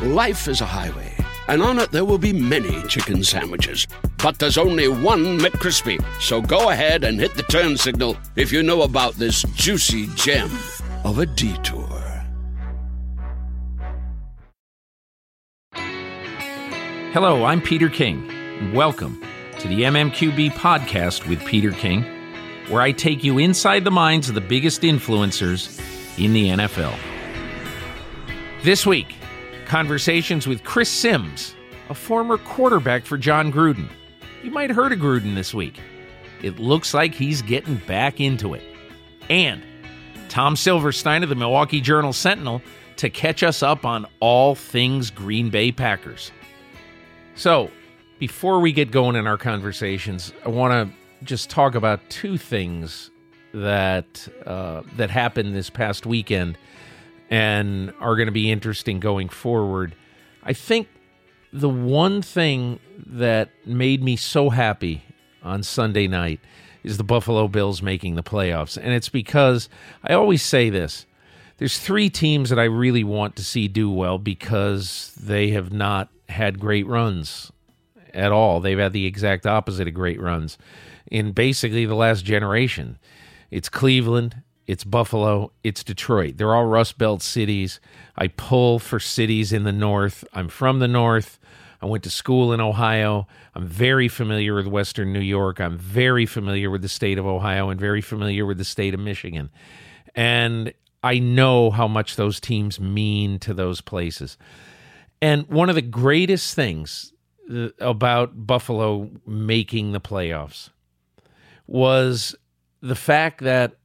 Life is a highway, and on it there will be many chicken sandwiches. But there's only one McCrispy. So go ahead and hit the turn signal if you know about this juicy gem of a detour. Hello, I'm Peter King, welcome to the MMQB podcast with Peter King, where I take you inside the minds of the biggest influencers in the NFL. This week, conversations with Chris Simms, a former quarterback for Jon Gruden. You might have heard of Gruden this week. It looks like he's getting back into it. And Tom Silverstein of the Milwaukee Journal Sentinel to catch us up on all things Green Bay Packers. So, before we get going in our conversations, I want to just talk about two things that uh, that happened this past weekend and are going to be interesting going forward. I think the one thing that made me so happy on Sunday night is the Buffalo Bills making the playoffs, and it's because I always say this. There's three teams that I really want to see do well because they have not had great runs at all. They've had the exact opposite of great runs in basically the last generation. It's Cleveland, it's Buffalo, it's Detroit. They're all Rust Belt cities. I pull for cities in the North. I'm from the North. I went to school in Ohio. I'm very familiar with Western New York. I'm very familiar with the state of Ohio and very familiar with the state of Michigan. And I know how much those teams mean to those places. And one of the greatest things uh, about Buffalo making the playoffs was the fact that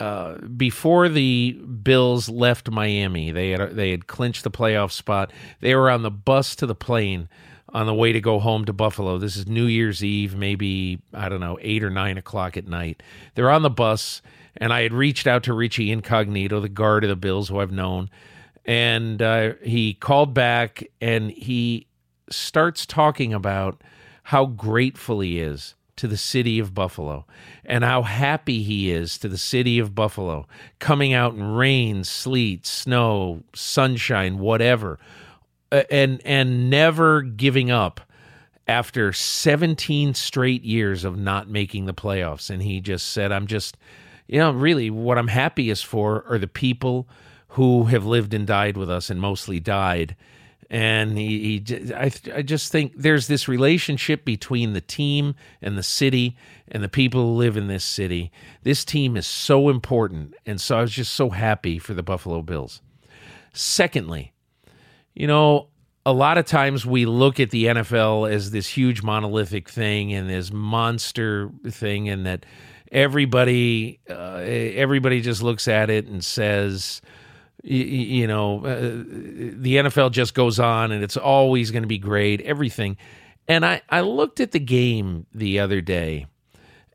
uh, before the Bills left Miami, they had they had clinched the playoff spot. They were on the bus to the plane on the way to go home to Buffalo. This is New Year's Eve, maybe I don't know eight or nine o'clock at night. They're on the bus, and I had reached out to Richie Incognito, the guard of the Bills, who I've known, and uh, he called back and he starts talking about how grateful he is to the city of Buffalo and how happy he is to the city of Buffalo coming out in rain, sleet, snow, sunshine, whatever, uh, and and never giving up after 17 straight years of not making the playoffs. And he just said I'm just you know really what I'm happiest for are the people who have lived and died with us and mostly died and he, he I, I just think there's this relationship between the team and the city and the people who live in this city. This team is so important, and so I was just so happy for the Buffalo Bills. Secondly, you know, a lot of times we look at the NFL as this huge monolithic thing and this monster thing, and that everybody uh, everybody just looks at it and says you, you know, uh, the NFL just goes on and it's always going to be great, everything. And I, I looked at the game the other day,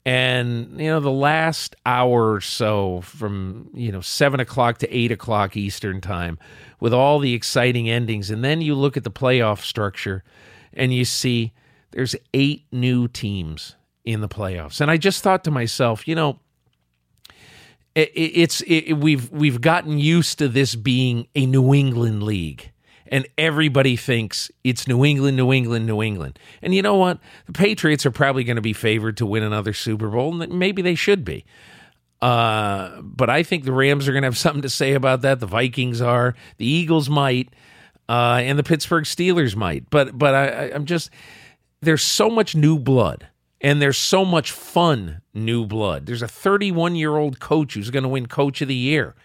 and, you know, the last hour or so from, you know, seven o'clock to eight o'clock Eastern time with all the exciting endings. And then you look at the playoff structure and you see there's eight new teams in the playoffs. And I just thought to myself, you know, it, it's it, we've we've gotten used to this being a New England league and everybody thinks it's New England, New England, New England. And you know what? The Patriots are probably going to be favored to win another Super Bowl, and maybe they should be. Uh, but I think the Rams are going to have something to say about that. The Vikings are, the Eagles might, uh, and the Pittsburgh Steelers might. But but I, I'm just there's so much new blood and there's so much fun new blood. There's a 31 year old coach who's going to win Coach of the Year.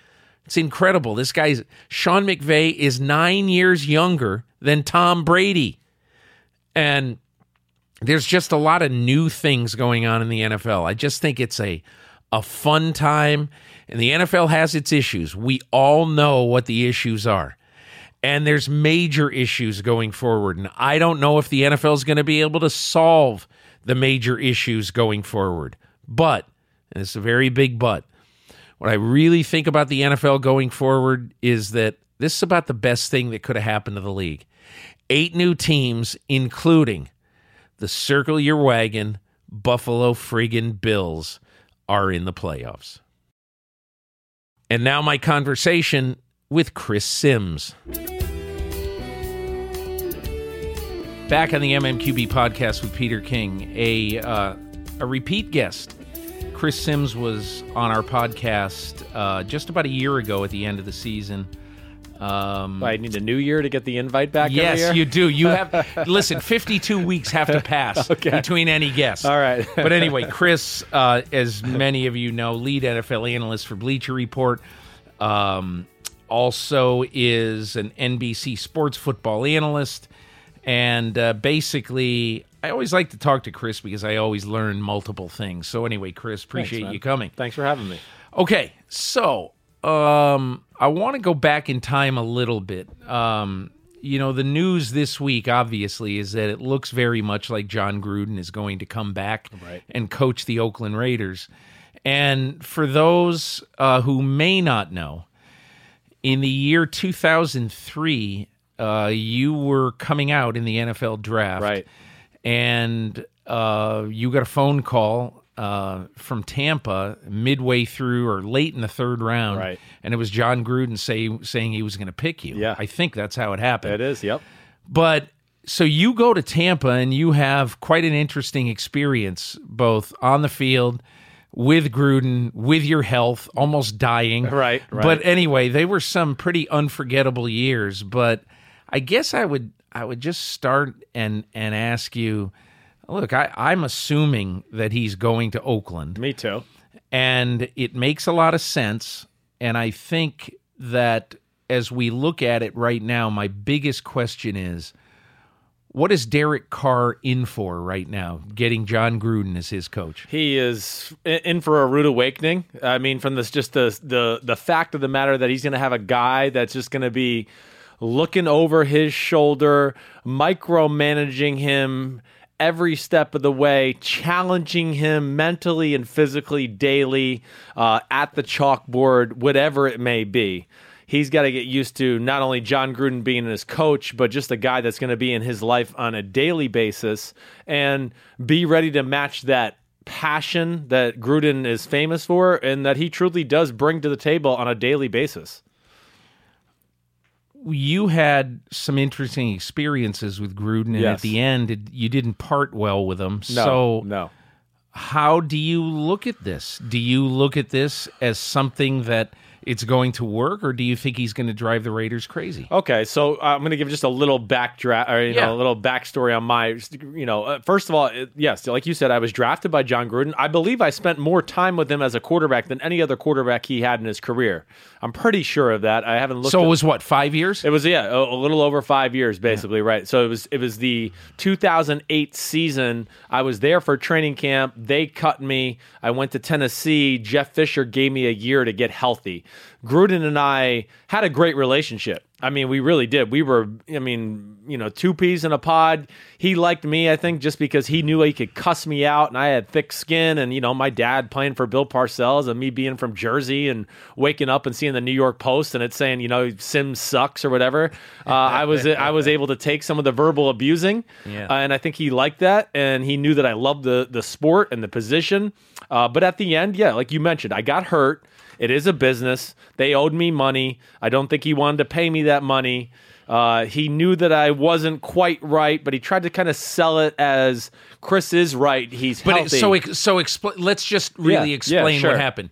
It's incredible. This guy's Sean McVay is nine years younger than Tom Brady. And there's just a lot of new things going on in the NFL. I just think it's a a fun time. And the NFL has its issues. We all know what the issues are. And there's major issues going forward. And I don't know if the NFL is going to be able to solve the major issues going forward. But, and it's a very big but, what I really think about the NFL going forward is that this is about the best thing that could have happened to the league. Eight new teams, including the Circle Your Wagon Buffalo friggin' Bills, are in the playoffs. And now my conversation with Chris Simms. Back on the MMQB podcast with Peter King, a uh, a repeat guest. Chris Simms was on our podcast uh, just about a year ago at the end of the season. Um, I need a new year to get the invite back. Yes, you do. You have listen. Fifty-two weeks have to pass okay. between any guest. All right. but anyway, Chris, uh, as many of you know, lead NFL analyst for Bleacher Report. Um, also is an NBC sports football analyst, and uh, basically, I always like to talk to Chris because I always learn multiple things. So anyway, Chris, appreciate Thanks, you coming. Thanks for having me. Okay, so um, I want to go back in time a little bit. Um, you know, the news this week, obviously, is that it looks very much like Jon Gruden is going to come back right. and coach the Oakland Raiders. And for those uh, who may not know, in the year 2003, uh, you were coming out in the NFL draft. Right. And uh, you got a phone call uh, from Tampa midway through or late in the third round, right. and it was Jon Gruden say, saying he was going to pick you. Yeah, I think that's how it happened. It is. Yep. But so you go to Tampa and you have quite an interesting experience, both on the field with Gruden, with your health, almost dying. Right. right. But anyway, they were some pretty unforgettable years. But I guess I would I would just start and and ask you Look, I, I'm assuming that he's going to Oakland. Me too. And it makes a lot of sense. And I think that as we look at it right now, my biggest question is what is Derek Carr in for right now, getting Jon Gruden as his coach? He is in for a rude awakening. I mean, from this just the the the fact of the matter that he's going to have a guy that's just going to be looking over his shoulder, micromanaging him every step of the way, challenging him mentally and physically daily uh, at the chalkboard, whatever it may be. He's got to get used to not only Jon Gruden being his coach, but just a guy that's going to be in his life on a daily basis and be ready to match that passion that Gruden is famous for and that he truly does bring to the table on a daily basis you had some interesting experiences with Gruden, and yes. at the end, it, you didn't part well with him. No, so, no. How do you look at this? Do you look at this as something that it's going to work, or do you think he's going to drive the Raiders crazy? Okay, so uh, I'm going to give just a little backdraft, or you yeah. know, a little backstory on my, you know, uh, first of all, it, yes, like you said, I was drafted by Jon Gruden. I believe I spent more time with him as a quarterback than any other quarterback he had in his career. I'm pretty sure of that. I haven't looked. So it was what five years? It was yeah, a, a little over five years, basically, yeah. right? So it was it was the 2008 season. I was there for training camp. They cut me. I went to Tennessee. Jeff Fisher gave me a year to get healthy. Gruden and I had a great relationship. I mean, we really did. We were, I mean, you know, two peas in a pod. He liked me, I think, just because he knew he could cuss me out, and I had thick skin. And you know, my dad playing for Bill Parcells, and me being from Jersey, and waking up and seeing the New York Post, and it saying, you know, Simms sucks or whatever. Uh, I was I was able to take some of the verbal abusing, yeah. uh, and I think he liked that, and he knew that I loved the the sport and the position. Uh, but at the end, yeah, like you mentioned, I got hurt. It is a business. They owed me money. I don't think he wanted to pay me that money. Uh, he knew that I wasn't quite right, but he tried to kind of sell it as Chris is right. He's but healthy. It, so so expl- let's just really Yeah, explain yeah, sure. what happened.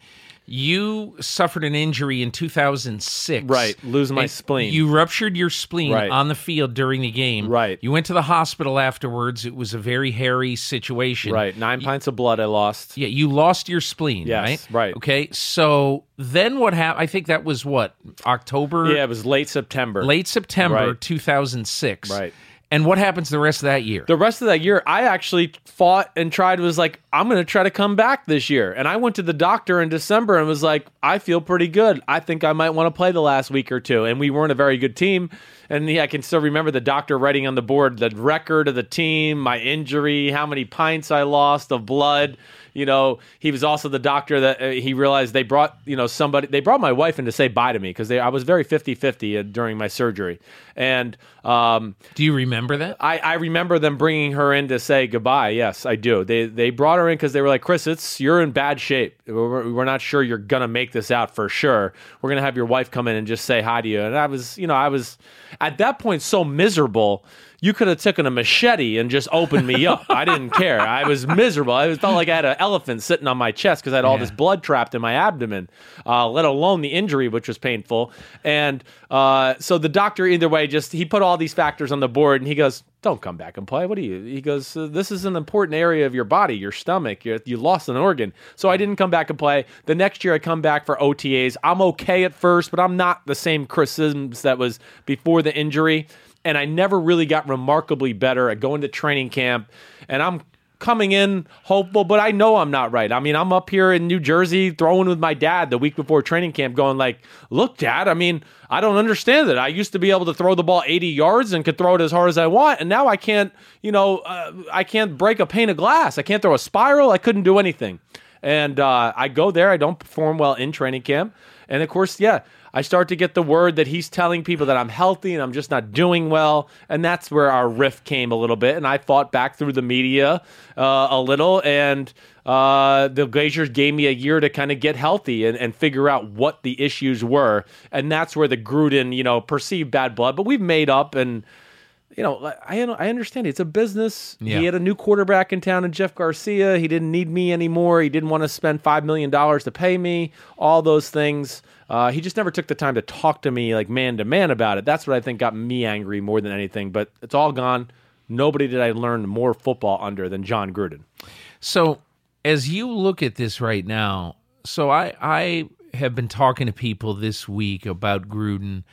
You suffered an injury in 2006. Right, lose my spleen. You ruptured your spleen Right. on the field during the game. Right. You went to the hospital afterwards. It was a very hairy situation. right, nine pints of blood I lost. Yeah, you lost your spleen, Yes, right? right. Okay, so then what happened? I think that was what October. Yeah, it was late September. late September Right. 2006. Right. And what happens the rest of that year? the rest of that year, I actually fought and tried. Was like, I'm going to try to come back this year. And I went to the doctor in December and was like, I feel pretty good. I think I might want to play the last week or two. And we weren't a very good team. And yeah, I can still remember the doctor writing on the board the record of the team, my injury, how many pints I lost of blood. You know, he was also the doctor that uh, he realized they brought, you know, somebody, they brought my wife in to say bye to me because I was very 50 50 during my surgery. And, um, Do you remember that? I, I remember them bringing her in to say goodbye. Yes, I do. They they brought her in because they were like, Chris, it's you're in bad shape. We're, we're not sure you're gonna make this out for sure. We're gonna have your wife come in and just say hi to you. And I was, you know, I was at that point so miserable. You could have taken a machete and just opened me up. I didn't care. I was miserable. I felt like I had an elephant sitting on my chest because I had all Yeah. this blood trapped in my abdomen, uh, let alone the injury, which was painful. And uh, so the doctor, either way, just he put all these factors on the board and he goes, Don't come back and play. What do you? He goes, "Uh, This is an important area of your body, your stomach. You, you lost an organ. So I didn't come back and play. The next year I come back for OTAs. I'm okay at first, but I'm not the same Chris Simms that was before the injury. And I never really got remarkably better at going to training camp. And I'm coming in hopeful, but I know I'm not right. I mean, I'm up here in New Jersey throwing with my dad the week before training camp, going like, "Look, Dad. I mean, I don't understand it. I used to be able to throw the ball 80 yards and could throw it as hard as I want, and now I can't. You know, uh, I can't break a pane of glass. I can't throw a spiral. I couldn't do anything." And uh, I go there. I don't perform well in training camp, and of course, yeah. I start to get the word that he's telling people that I'm healthy and I'm just not doing well. And that's where our rift came a little bit. And I fought back through the media uh, a little. And uh, the Glazers gave me a year to kind of get healthy and, and figure out what the issues were. And that's where the Gruden, you know, perceived bad blood. But we've made up and. You know, I I understand it's a business. Yeah. He had a new quarterback in town, and Jeff Garcia. He didn't need me anymore. He didn't want to spend five million dollars to pay me. All those things. Uh, he just never took the time to talk to me like man to man about it. That's what I think got me angry more than anything. But it's all gone. Nobody did I learn more football under than Jon Gruden. So, as you look at this right now, so I I have been talking to people this week about Gruden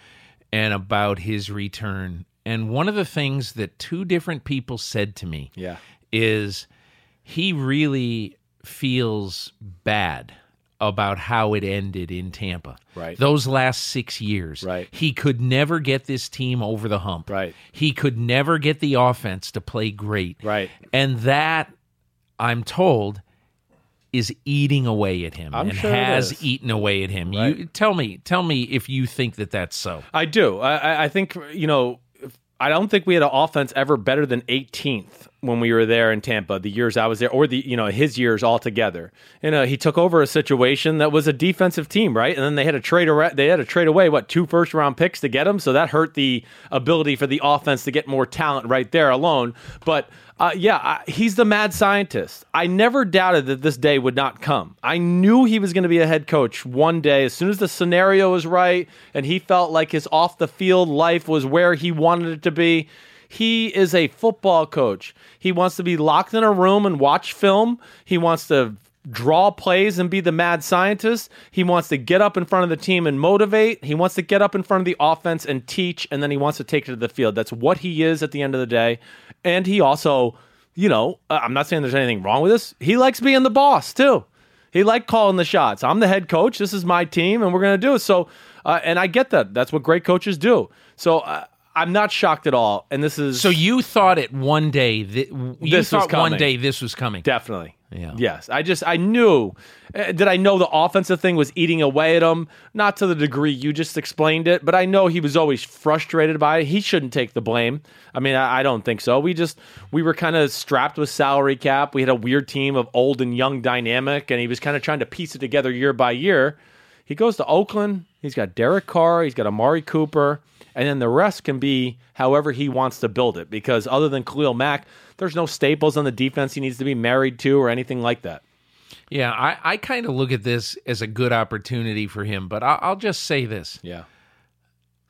and about his return. And one of the things that two different people said to me Yeah. is he really feels bad about how it ended in Tampa. Right. Those last 6 years. Right. He could never get this team over the hump. Right. He could never get the offense to play great. Right. And that, I'm told, is eating away at him I'm and sure has eaten away at him. Right. You tell me, tell me if you think that that's so. I do. I- I think you know. I don't think we had an offense ever better than 18th when we were there in Tampa. The years I was there, or the you know his years altogether. You uh, know, he took over a situation that was a defensive team, right? And then they had to trade. ar- They had to trade away what two first round picks to get him. So that hurt the ability for the offense to get more talent right there alone. But uh, yeah, I, he's the mad scientist. I never doubted that this day would not come. I knew he was going to be a head coach one day. As soon as the scenario was right and he felt like his off the field life was where he wanted it to be, he is a football coach. He wants to be locked in a room and watch film. He wants to draw plays and be the mad scientist. He wants to get up in front of the team and motivate. He wants to get up in front of the offense and teach, and then he wants to take it to the field. That's what he is at the end of the day. And he also, you know, uh, I'm not saying there's anything wrong with this. He likes being the boss too. He liked calling the shots. I'm the head coach. This is my team, and we're going to do it. So, uh, and I get that. That's what great coaches do. So uh, I'm not shocked at all. And this is So you thought it one day that you This was thought one day this was coming. Definitely. Yeah. Yes. I just I knew. Uh, did I know the offensive thing was eating away at him? Not to the degree you just explained it, but I know he was always frustrated by it. He shouldn't take the blame. I mean, I, I don't think so. We just we were kind of strapped with salary cap. We had a weird team of old and young dynamic, and he was kind of trying to piece it together year by year. He goes to Oakland. He's got Derek Carr. He's got Amari Cooper. And then the rest can be however he wants to build it. Because other than Khalil Mack, there's no staples on the defense he needs to be married to or anything like that. Yeah, I, I kind of look at this as a good opportunity for him, but I, I'll just say this. Yeah.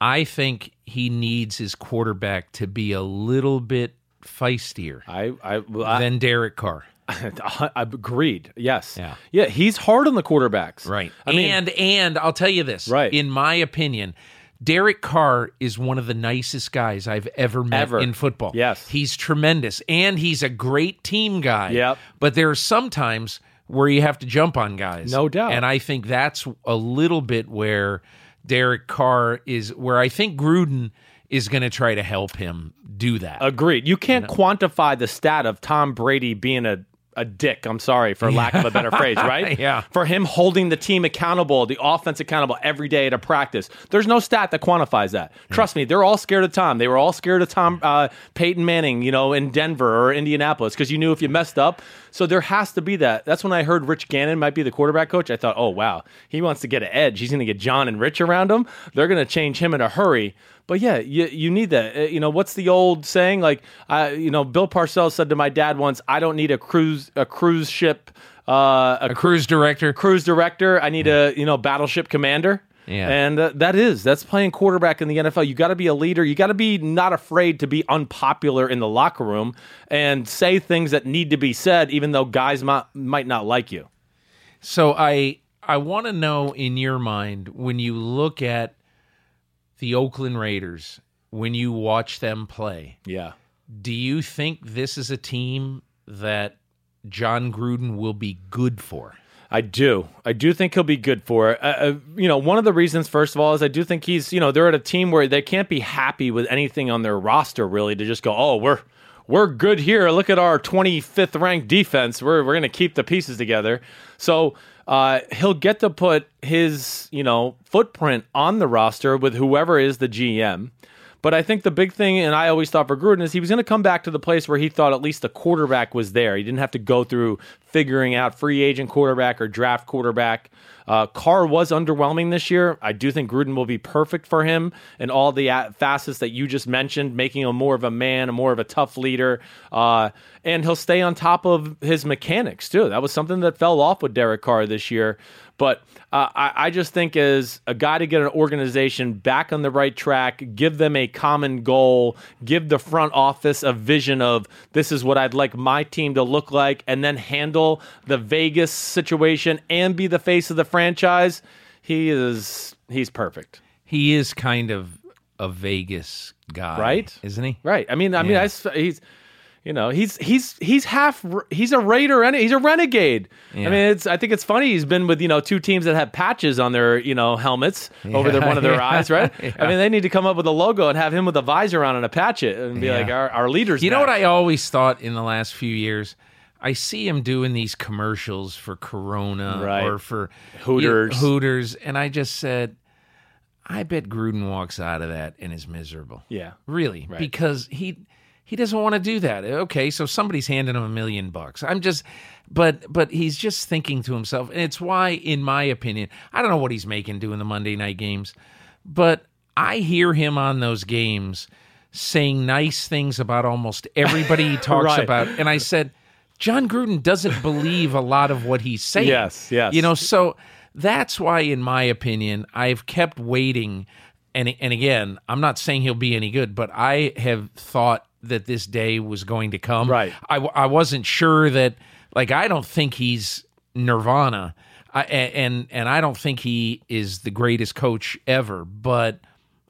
I think he needs his quarterback to be a little bit feistier I I, I, than Derek Carr. I agreed. Yes. Yeah. Yeah. He's hard on the quarterbacks. Right. I mean, and and I'll tell you this. Right. In my opinion, Derek Carr is one of the nicest guys I've ever met Ever. in football. Yes. He's tremendous and he's a great team guy. Yep. But there are some times where you have to jump on guys. No doubt. And I think that's a little bit where Derek Carr is where I think Gruden is going to try to help him do that. Agreed. You can't quantify the stat of Tom Brady being a a dick. I'm sorry for lack of a better phrase, right? Yeah. For him holding the team accountable, the offense accountable every day at a practice. There's no stat that quantifies that. Trust me, they're all scared of Tom. They were all scared of Tom uh, Peyton Manning, you know, in Denver or Indianapolis because you knew if you messed up. So there has to be that. That's when I heard Rich Gannon might be the quarterback coach. I thought, oh wow, he wants to get an edge. He's going to get John and Rich around him. They're going to change him in a hurry. But yeah, you, you need that. Uh, You know, what's the old saying? Like, uh, you know, Bill Parcells said to my dad once, "I don't need a cruise a cruise ship, uh, a a cruise director. cruise director. I need a you know battleship commander." Yeah. and uh, that is that's playing quarterback in the NFL. You got to be a leader. You got to be not afraid to be unpopular in the locker room and say things that need to be said, even though guys might might not like you. So I I want to know in your mind when you look at the Oakland Raiders, when you watch them play, Yeah. do you think this is a team that Jon Gruden will be good for? I do. I do think he'll be good for it. Uh, uh, you know, one of the reasons, first of all, is I do think he's, you know, they're at a team where they can't be happy with anything on their roster, really, to just go, oh, we're we're good here. Look at our 25th ranked defense. We're we're going to keep the pieces together. So uh, he'll get to put his, you know, footprint on the roster with whoever is the GM. But I think the big thing, and I always thought for Gruden, is he was going to come back to the place where he thought at least the quarterback was there. He didn't have to go through figuring out free agent quarterback or draft quarterback. Uh, Carr was underwhelming this year. I do think Gruden will be perfect for him in all the facets that you just mentioned, making him more of a man, more of a tough leader. Uh, and he'll stay on top of his mechanics, too. That was something that fell off with Derek Carr this year. But uh, I, I just think as a guy to get an organization back on the right track, give them a common goal, give the front office a vision of this is what I'd like my team to look like, and then handle the Vegas situation and be the face of the franchise. He is he's perfect. He is kind of a Vegas guy, Right? Isn't he? Right. I mean, I mean, Yeah. I he's, you know, he's he's he's half he's a raider and he's a renegade. I mean, it's I think it's funny he's been with you know two teams that have patches on their you know helmets over their one of their Yeah. eyes, right? Yeah. I mean, they need to come up with a logo and have him with a visor on and a patch it and be Yeah. like our our leaders. You know what I always thought in the last few years? I see him doing these commercials for Corona Right. or for Hooters. you know, Hooters, and I just said, I bet Gruden walks out of that and is miserable. Yeah. really, because he he doesn't want to do that. Uh, okay, so somebody's handing him a million bucks. I'm just, but but he's just thinking to himself, and it's why, in my opinion, I don't know what he's making doing the Monday night games, but I hear him on those games saying nice things about almost everybody he talks Right. about, and I said. Jon Gruden doesn't believe a lot of what he's saying. Yes, yes. You know, so that's why, in my opinion, I've kept waiting. And and again, I'm not saying he'll be any good, but I have thought that this day was going to come. Right. I, I wasn't sure that. Like, I don't think he's Nirvana, I, and and I don't think he is the greatest coach ever. But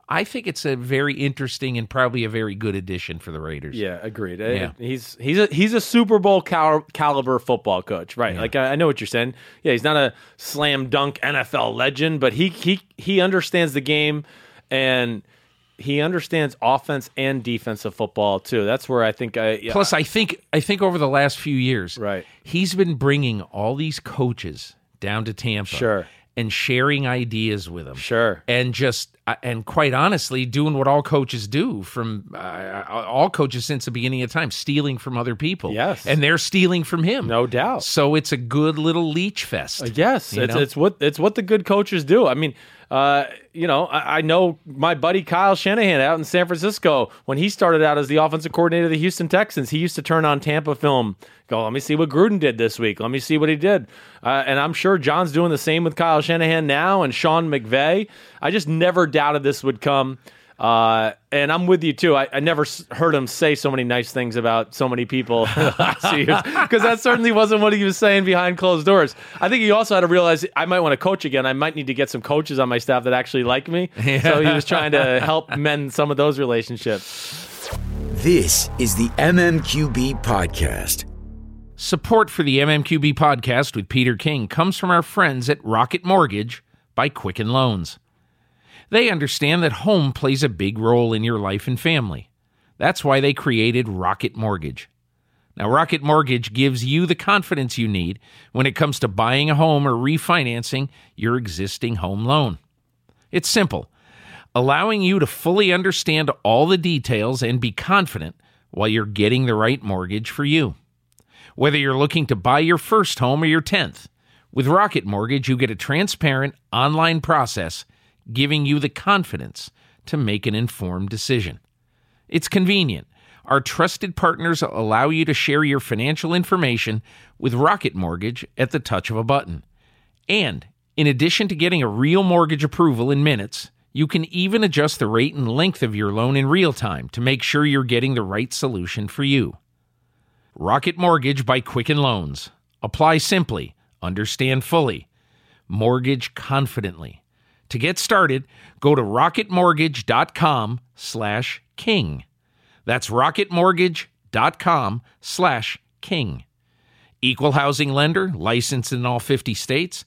I think it's a very interesting and probably a very good addition for the Raiders. Yeah, agreed. Uh, Yeah. He's he's a he's a Super Bowl cal- caliber football coach, right? Like I, I know what you're saying. Yeah, he's not a slam dunk NFL legend, but he he he understands the game and he understands offense and defensive football too. That's where I think I yeah, Plus, I think I think over the last few years, Right. he's been bringing all these coaches down to Tampa, Sure. and sharing ideas with them, Sure. and just uh, and quite honestly, doing what all coaches do from uh, all coaches since the beginning of time, stealing from other people, Yes. and they're stealing from him, no doubt. So it's a good little leech fest. Yes, You it's, know? it's what it's what the good coaches do. I mean, uh, you know, I, I know my buddy Kyle Shanahan out in San Francisco when he started out as the offensive coordinator of the Houston Texans. He used to turn on Tampa film, go, "Let me see what Gruden did this week. Let me see what he did." Uh, and I'm sure John's doing the same with Kyle Shanahan now and Sean McVay. I just never doubted this would come. Uh, and I'm with you too. I, I never heard him say so many nice things about so many people the last few years because that certainly wasn't what he was saying behind closed doors. I think he also had to realize I might want to coach again. I might need to get some coaches on my staff that actually like me. So he was trying to help mend some of those relationships. This is the MMQB podcast. Support for the MMQB podcast with Peter King comes from our friends at Rocket Mortgage by Quicken Loans. They understand that home plays a big role in your life and family. That's why they created Rocket Mortgage. Now, Rocket Mortgage gives you the confidence you need when it comes to buying a home or refinancing your existing home loan. It's simple, allowing you to fully understand all the details and be confident while you're getting the right mortgage for you. Whether you're looking to buy your first home or your 10th, with Rocket Mortgage, you get a transparent online process giving you the confidence to make an informed decision. It's convenient. Our trusted partners allow you to share your financial information with Rocket Mortgage at the touch of a button. And in addition to getting a real mortgage approval in minutes, you can even adjust the rate and length of your loan in real time to make sure you're getting the right solution for you. Rocket Mortgage by Quicken Loans. Apply simply, understand fully, mortgage confidently. To get started, go to rocketmortgage.com slash king. That's rocketmortgage.com slash king. Equal housing lender, licensed in all 50 states,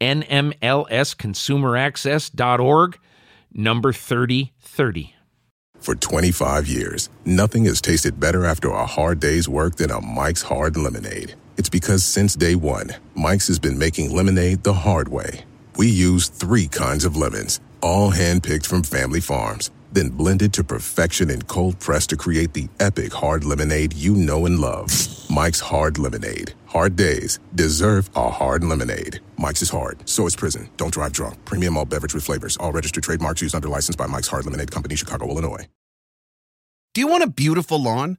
NMLSconsumeraccess.org, number 3030. For 25 years, nothing has tasted better after a hard day's work than a Mike's Hard Lemonade. It's because since day one, Mike's has been making lemonade the hard way. We use three kinds of lemons, all handpicked from family farms, then blended to perfection and cold pressed to create the epic hard lemonade you know and love. Mike's Hard Lemonade. Hard days deserve a hard lemonade. Mike's is hard, so is prison. Don't drive drunk. Premium all beverage with flavors. All registered trademarks used under license by Mike's Hard Lemonade Company, Chicago, Illinois. Do you want a beautiful lawn?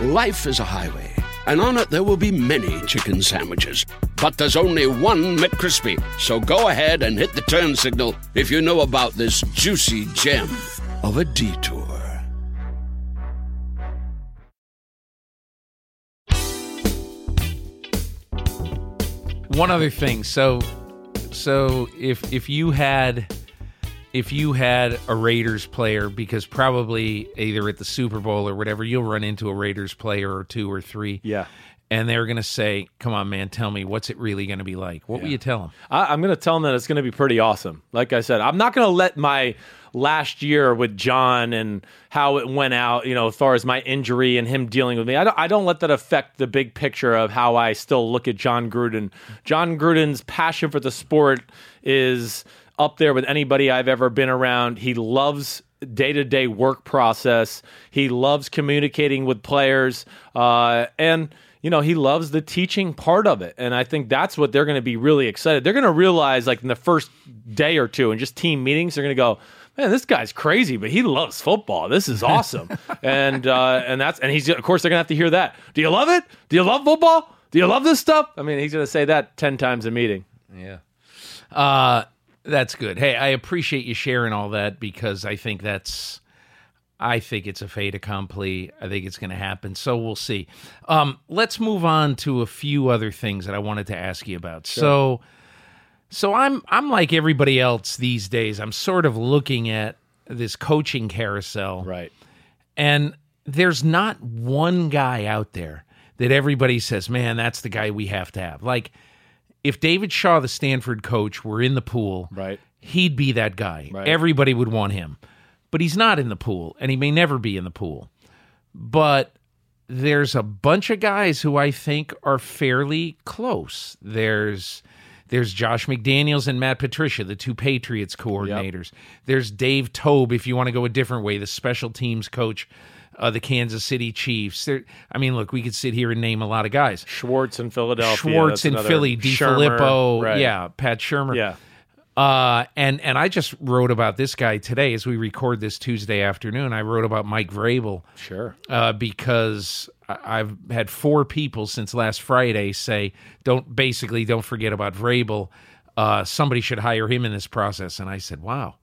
Life is a highway, and on it there will be many chicken sandwiches. But there's only one McCrispy. So go ahead and hit the turn signal if you know about this juicy gem of a detour. one other thing so so if if you had if you had a Raiders player because probably either at the Super Bowl or whatever you'll run into a Raiders player or two or three Yeah. and they're going to say come on man tell me what's it really going to be like what will you tell them I, I'm going to tell them that it's going to be pretty awesome. Like I said, I'm not going to let my last year with John and how it went out, you know, as far as my injury and him dealing with me, I don't, I don't let that affect the big picture of how I still look at Jon Gruden. Jon Gruden's passion for the sport is up there with anybody I've ever been around. He loves day to day work process. He loves communicating with players, uh, and you know he loves the teaching part of it. And I think that's what they're going to be really excited. They're going to realize, like in the first day or two, and just team meetings, they're going to go. Man, this guy's crazy, but he loves football. This is awesome, and uh, and that's and he's of course they're gonna have to hear that. Do you love it? Do you love football? Do you love this stuff? I mean, he's gonna say that ten times a meeting. Yeah. Uh that's good. Hey, I appreciate you sharing all that because I think that's I think it's a fait accompli. I think it's going to happen. So we'll see. Um, let's move on to a few other things that I wanted to ask you about. So, so I'm I'm like everybody else these days. I'm sort of looking at this coaching carousel, Right. and there's not one guy out there that everybody says, man, that's the guy we have to have. Like, if David Shaw, the Stanford coach, were in the pool, Right. he'd be that guy. Right. Everybody would want him. But he's not in the pool, and he may never be in the pool. But there's a bunch of guys who I think are fairly close. There's There's Josh McDaniels and Matt Patricia, the two Patriots coordinators. There's Dave Toub, if you want to go a different way, the special teams coach uh, the Kansas City Chiefs. There, I mean, look, we could sit here and name a lot of guys. Schwartz in Philadelphia. Schwartz in Philly, DeFilippo, right. yeah, Pat Shurmur. Yeah. Uh, and and I just wrote about this guy today as we record this Tuesday afternoon. I wrote about Mike Vrabel Sure. uh, because I've had four people since last Friday say don't basically don't forget about Vrabel. Uh, somebody should hire him in this process, and I said, wow.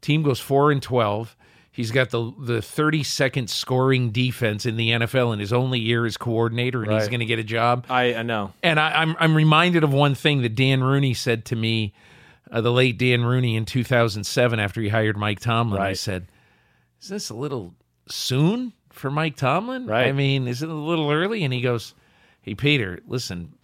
Team goes four and twelve. He's got the the thirty second scoring defense in the NFL in his only year as coordinator, and he's going to get a job. I, I know. And I, I'm I'm reminded of one thing that Dan Rooney said to me, uh, the late Dan Rooney in 2007 after he hired Mike Tomlin. I Right. said, "Is this a little soon for Mike Tomlin? Right. I mean, is it a little early?" And he goes, "Hey Peter, listen.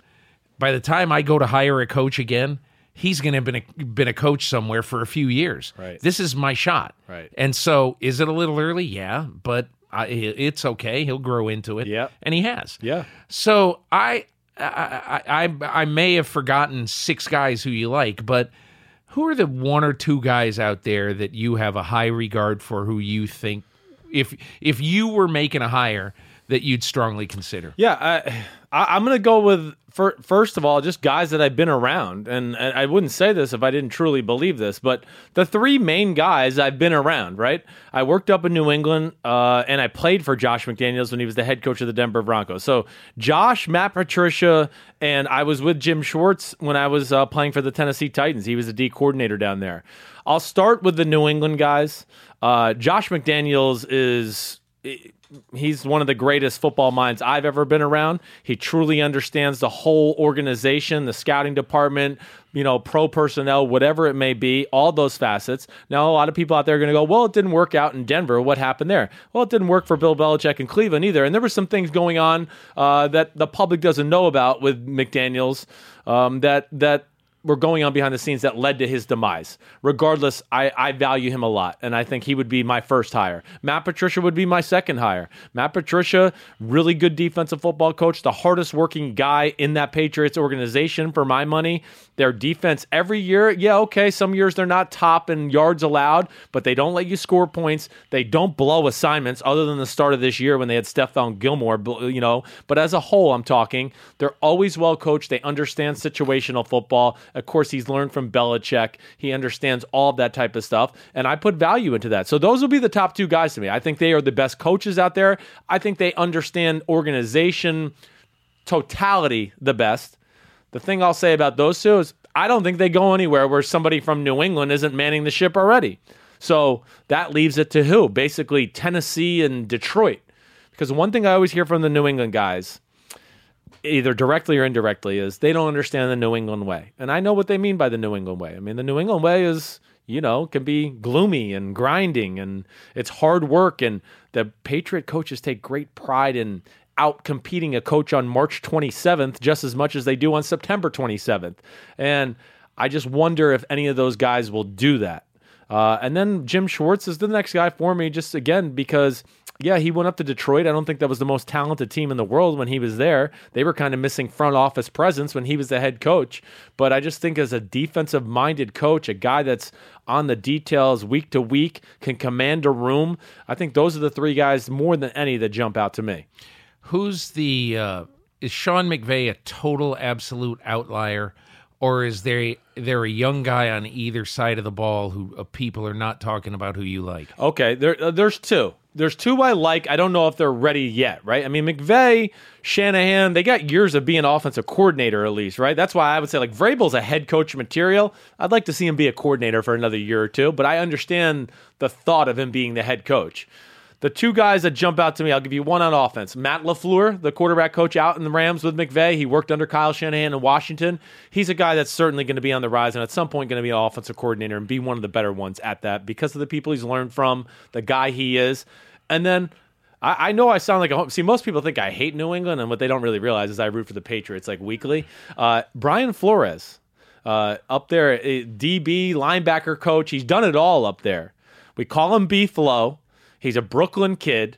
By the time I go to hire a coach again." He's going to have been a, been a coach somewhere for a few years. Right. This is my shot. Right. And so, is it a little early? Yeah, but I, it's okay. He'll grow into it. Yep. And he has. Yeah. So I, I, I, I may have forgotten six guys who you like, but who are the one or two guys out there that you have a high regard for, who you think, if if you were making a hire, that you'd strongly consider? Yeah, I, I, I'm going to go with fir- first of all just guys that I've been around, and, and I wouldn't say this if I didn't truly believe this, but the three main guys I've been around. Right, I worked up in New England, uh, and I played for Josh McDaniels when he was the head coach of the Denver Broncos. So Josh, Matt Patricia, and I was with Jim Schwartz when I was uh, playing for the Tennessee Titans. He was the D coordinator down there. I'll start with the New England guys. Uh, Josh McDaniels is he's one of the greatest football minds I've ever been around. He truly understands the whole organization, the scouting department, you know, pro personnel, whatever it may be, all those facets. Now, a lot of people out there are going to go, well, it didn't work out in Denver. What happened there? Well, it didn't work for Bill Belichick in Cleveland either. And there were some things going on uh, that the public doesn't know about with McDaniels um, that that were going on behind the scenes that led to his demise. Regardless, I, I value him a lot, and I think he would be my first hire. Matt Patricia would be my second hire. Matt Patricia, really good defensive football coach, the hardest working guy in that Patriots organization for my money. Their defense every year, yeah, okay, some years they're not top in yards allowed, but they don't let you score points. They don't blow assignments, other than the start of this year when they had Stephon Gilmore, you know. But as a whole, I'm talking, they're always well coached. They understand situational football. Of course, he's learned from Belichick. He understands all of that type of stuff, and I put value into that. So those will be the top two guys to me. I think they are the best coaches out there. I think they understand organization totality the best. The thing I'll say about those two is I don't think they go anywhere where somebody from New England isn't manning the ship already. So that leaves it to who? Basically, Tennessee and Detroit. Because one thing I always hear from the New England guys, either directly or indirectly, is they don't understand the New England way. And I know what they mean by the New England way. I mean, the New England way is, you know, can be gloomy and grinding and it's hard work. And the Patriot coaches take great pride in out competing a coach on March 27th just as much as they do on September 27th. And I just wonder if any of those guys will do that. Uh, and then Jim Schwartz is the next guy for me, just again, because, yeah, he went up to Detroit. I don't think that was the most talented team in the world when he was there. They were kind of missing front office presence when he was the head coach. But I just think as a defensive minded coach, a guy that's on the details week to week, can command a room, I think those are the three guys more than any that jump out to me. Who's the uh, is Sean McVay a total absolute outlier, or is there there a young guy on either side of the ball who uh, people are not talking about who you like? Okay, there uh, there's two. There's two I like. I don't know if they're ready yet, right? I mean, McVay, Shanahan, they got years of being offensive coordinator at least, right? That's why I would say like Vrabel's a head coach material. I'd like to see him be a coordinator for another year or two, but I understand the thought of him being the head coach. The two guys that jump out to me, I'll give you one on offense. Matt LaFleur, the quarterback coach out in the Rams with McVay. He worked under Kyle Shanahan in Washington. He's a guy that's certainly going to be on the rise and at some point going to be an offensive coordinator and be one of the better ones at that because of the people he's learned from, the guy he is. And then I, know I sound like a home. See, most people think I hate New England, and what they don't really realize is I root for the Patriots like weekly. Uh, Brian Flores, uh, up there, uh, DB, linebacker coach. He's done it all up there. We call him B Flow. He's a Brooklyn kid,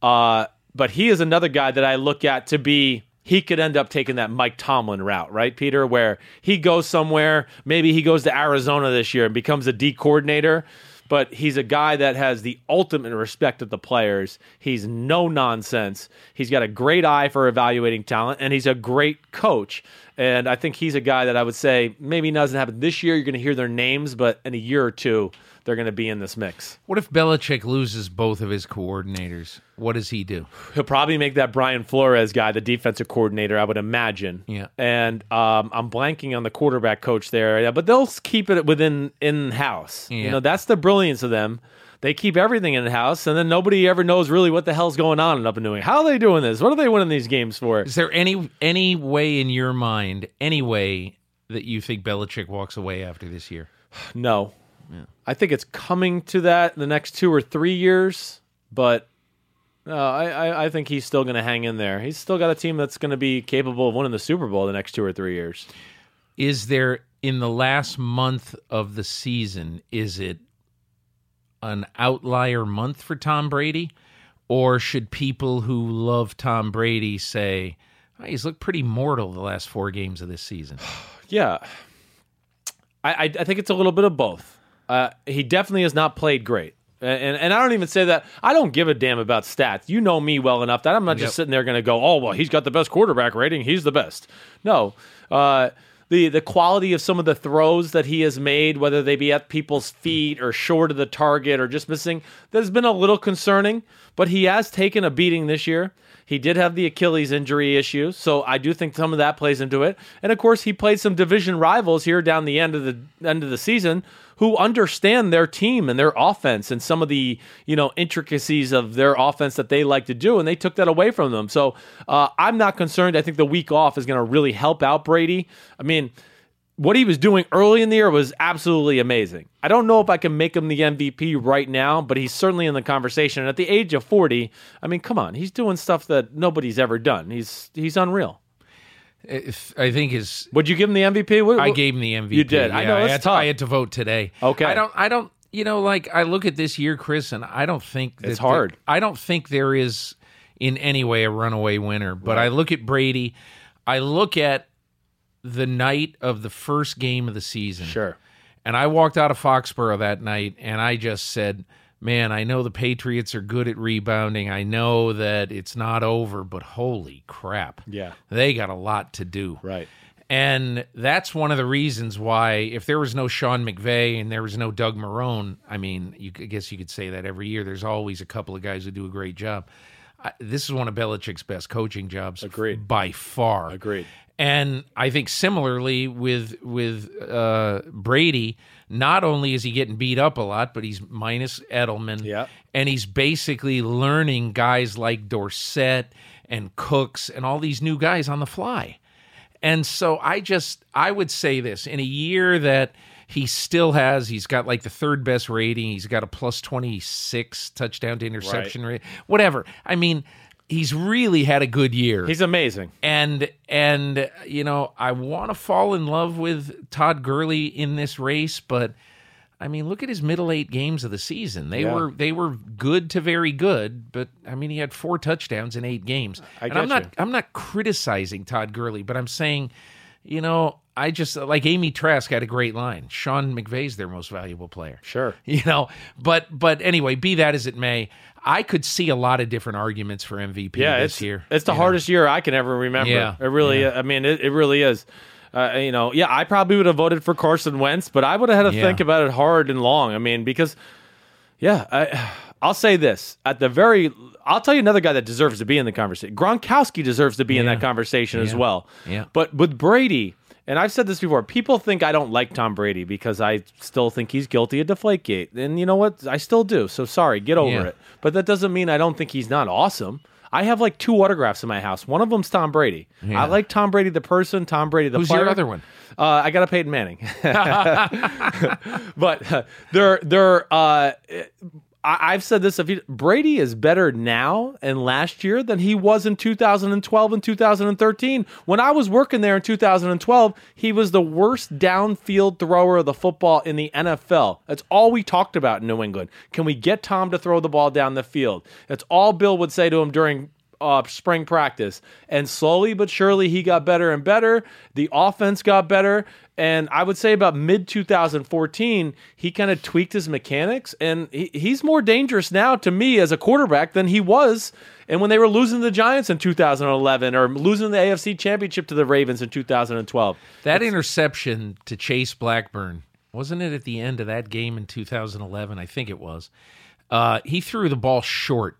uh, but he is another guy that I look at to be he could end up taking that Mike Tomlin route, right, Peter? Where he goes somewhere, maybe he goes to Arizona this year and becomes a D coordinator but he's a guy that has the ultimate respect of the players. He's no nonsense. He's got a great eye for evaluating talent, and he's a great coach. And I think he's a guy that I would say maybe doesn't happen this year. You're going to hear their names, but in a year or two, they're going to be in this mix. What if Belichick loses both of his coordinators? What does he do? He'll probably make that Brian Flores guy the defensive coordinator, I would imagine. Yeah. And um, I'm blanking on the quarterback coach there, but they'll keep it within in house. Yeah. You know, that's the brilliance of them. They keep everything in house, and then nobody ever knows really what the hell's going on in up in New England. How are they doing this? What are they winning these games for? Is there any any way in your mind, any way that you think Belichick walks away after this year? No. I think it's coming to that in the next two or three years, but uh, I, I, I think he's still going to hang in there. He's still got a team that's going to be capable of winning the Super Bowl the next two or three years. Is there in the last month of the season? Is it an outlier month for Tom Brady, or should people who love Tom Brady say "Oh, he's looked pretty mortal the last four games of this season? Yeah, I, I, I think it's a little bit of both. Uh, he definitely has not played great. And, and I don't even say that. I don't give a damn about stats. You know me well enough that I'm not Yep. just sitting there going to go, oh, well, he's got the best quarterback rating. He's the best. No. Uh, the, the quality of some of the throws that he has made, whether they be at people's feet or short of the target or just missing, that has been a little concerning. But he has taken a beating this year. He did have the Achilles injury issue, so I do think some of that plays into it. And of course, he played some division rivals here down the end of the end of the season who understand their team and their offense and some of the you know intricacies of their offense that they like to do, and they took that away from them. So uh, I'm not concerned. I think the week off is going to really help out Brady. I mean what he was doing early in the year was absolutely amazing. I don't know if I can make him the MVP right now, but he's certainly in the conversation. And at the age of 40, I mean, come on, he's doing stuff that nobody's ever done. He's he's unreal. If, I think his Would you give him the MVP? What- I gave him the MVP. You did. I know, it's had. To, I had to vote today. Okay. I don't. I don't. You know, like I look at this year, Chris, and I don't think that It's hard. I don't think there is in any way a runaway winner. But I look at Brady. I look at the night of the first game of the season. Sure. And I walked out of Foxborough that night, and I just said. Man, I know the Patriots are good at rebounding. I know that it's not over, but holy crap. Yeah. They got a lot to do. Right. And that's one of the reasons why, if there was no Sean McVay and there was no Doug Marrone, I mean, you, I guess you could say that every year. There's always a couple of guys who do a great job. I, this is one of Belichick's best coaching jobs, Agreed. by far. Agreed. And I think similarly with with uh, Brady, not only is he getting beat up a lot, but he's minus Edelman, Yeah. and he's basically learning guys like Dorsett and Cooks and all these new guys on the fly. And so I just I would say this in a year that he still has he's got like the third best rating, he's got a plus 26 touchdown to interception rate. Whatever. I mean, he's really had a good year. He's amazing. and and you know, I want to fall in love with Todd Gurley in this race, but I mean, look at his middle eight games of the season. They Yeah. were they were good to very good, but I mean, he had four touchdowns in eight games. I and I'm not you. I'm not criticizing Todd Gurley, but I'm saying, you know, I just like Amy Trask had a great line. Sean McVay's their most valuable player. Sure. You know, but but anyway, be that as it may, I could see a lot of different arguments for MVP Yeah, this it's year. It's the you know. hardest year I can ever remember. Yeah, It really. I mean, it, it really is. Uh, you know, yeah, I probably would have voted for Carson Wentz, but I would have had to Yeah. think about it hard and long. I mean, because yeah, I, I'll say this at the very. I'll tell you another guy that deserves to be in the conversation. Gronkowski deserves to be in that conversation as well. Yeah. But with Brady, and I've said this before, people think I don't like Tom Brady because I still think he's guilty of Deflategate. And you know what? I still do. So sorry, get over Yeah. it. But that doesn't mean I don't think he's not awesome. I have like two autographs in my house. One of them's Tom Brady. Yeah. I like Tom Brady the person, Tom Brady the Who's player. your other one? Uh, I got a Peyton Manning. but uh, they're they're. Uh, I, I've said this. Brady is better now and last year than he was in 2012 and 2013. When I was working there in 2012, he was the worst downfield thrower of the football in the NFL. That's all we talked about in New England. Can we get Tom to throw the ball down the field? That's all Bill would say to him during uh, spring practice, and slowly but surely he got better and better. The offense got better, and I would say about mid 2014, he kind of tweaked his mechanics, and he, he's more dangerous now to me as a quarterback than he was. And when they were losing the Giants in 2011 or losing the AFC Championship to the Ravens in 2012, That interception to Chase Blackburn, wasn't it at the end of that game in 2011? I think it was. Uh, he threw the ball short,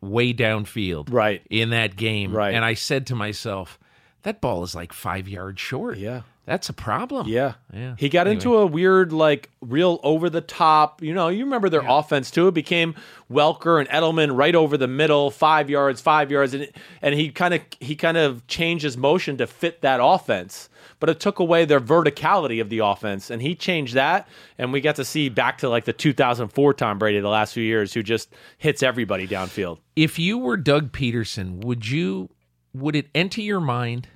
way downfield, Right. in that game. Right. And I said to myself, that ball is like five yards short. Yeah. That's a problem. Yeah. Yeah. He got Anyway. into a weird, like, real over the top. You know, you remember their offense too. It became Welker and Edelman right over the middle, five yards, five yards, and and he kind of he kind of changed his motion to fit that offense. But it took away their verticality of the offense, and he changed that, and we got to see back to like the 2004 Tom Brady the last few years, who just hits everybody downfield. If you were Doug Pederson, would you would it enter your mind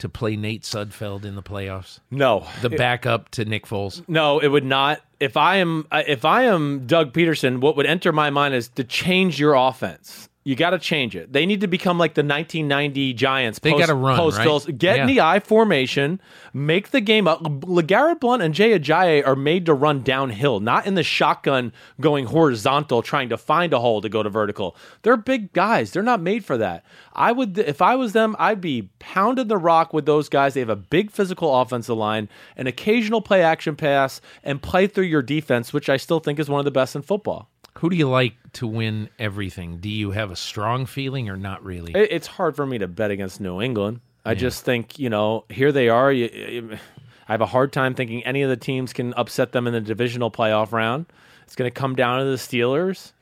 to play Nate Sudfeld in the playoffs? No, The backup to Nick Foles? No, it would not. If I am uh, if I am Doug Pederson, what would enter my mind is to change your offense. You got to change it. They need to become like the 1990 Giants. They gotta run, post right? Get in the I formation, make the game up. LeGarrette Blunt and Jay Ajayi are made to run downhill, not in the shotgun going horizontal, trying to find a hole to go to vertical. They're big guys. They're not made for that. I would, if I was them, I'd be pounding the rock with those guys. They have a big physical offensive line, an occasional play action pass, and play through your defense, which I still think is one of the best in football. Who do you like to win everything? Do you have a strong feeling or not really? It, it's hard for me to bet against New England. I just think you know here they are. You, you- I have a hard time thinking any of the teams can upset them in the divisional playoff round. It's going to come down to the Steelers.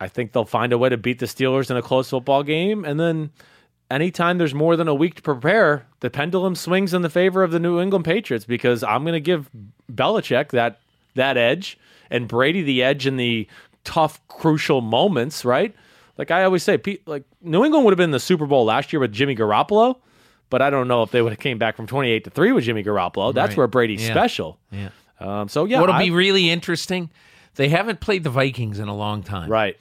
I think they'll find a way to beat the Steelers in a close football game, and then anytime there's more than a week to prepare, the pendulum swings in the favor of the New England Patriots because I'm going to give Belichick that that edge and Brady the edge in the tough, crucial moments. Right? Like I always say, like New England would have been in the Super Bowl last year with Jimmy Garoppolo, but I don't know if they would have came back from 28 to three with Jimmy Garoppolo. That's Right. where Brady's Yeah. special. yeah. Um, so yeah, What'll I- be really interesting, they haven't played the Vikings in a long time. right.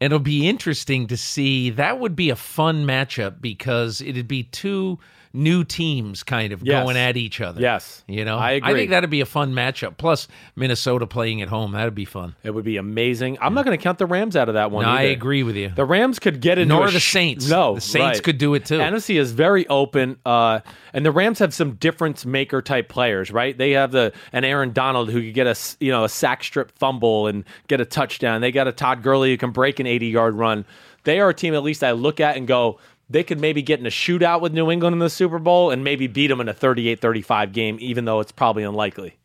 And It'll be interesting to see. That would be a fun matchup because it'd be two new teams kind of Yes. going at each other. Yes. You know, I I think that'd be a fun matchup. Plus, Minnesota playing at home. That'd be fun. It would be amazing. I'm not going to count the Rams out of that one. No, I agree with you. The Rams could get into Nor the sh- Saints. No, The Saints right. could do it too. NFC is very open, uh, and the Rams have some difference maker type players, right? They have the an Aaron Donald who could get a you know a sack strip fumble and get a touchdown. They got a Todd Gurley who can break an 80 yard run. They are a team at least I look at and go. They could maybe get in a shootout with New England in the Super Bowl and maybe beat them in a 38-35 game, even though it's probably unlikely.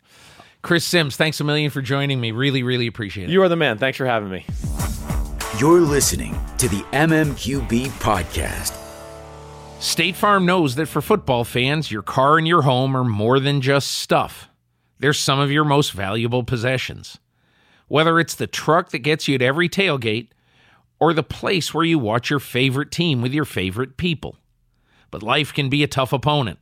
Chris Simms, thanks a million for joining me. Really, really appreciate it. You are the man. Thanks for having me. You're listening to the MMQB podcast. State Farm knows that for football fans, your car and your home are more than just stuff. They're some of your most valuable possessions. Whether it's the truck that gets you to every tailgate or the place where you watch your favorite team with your favorite people. But life can be a tough opponent.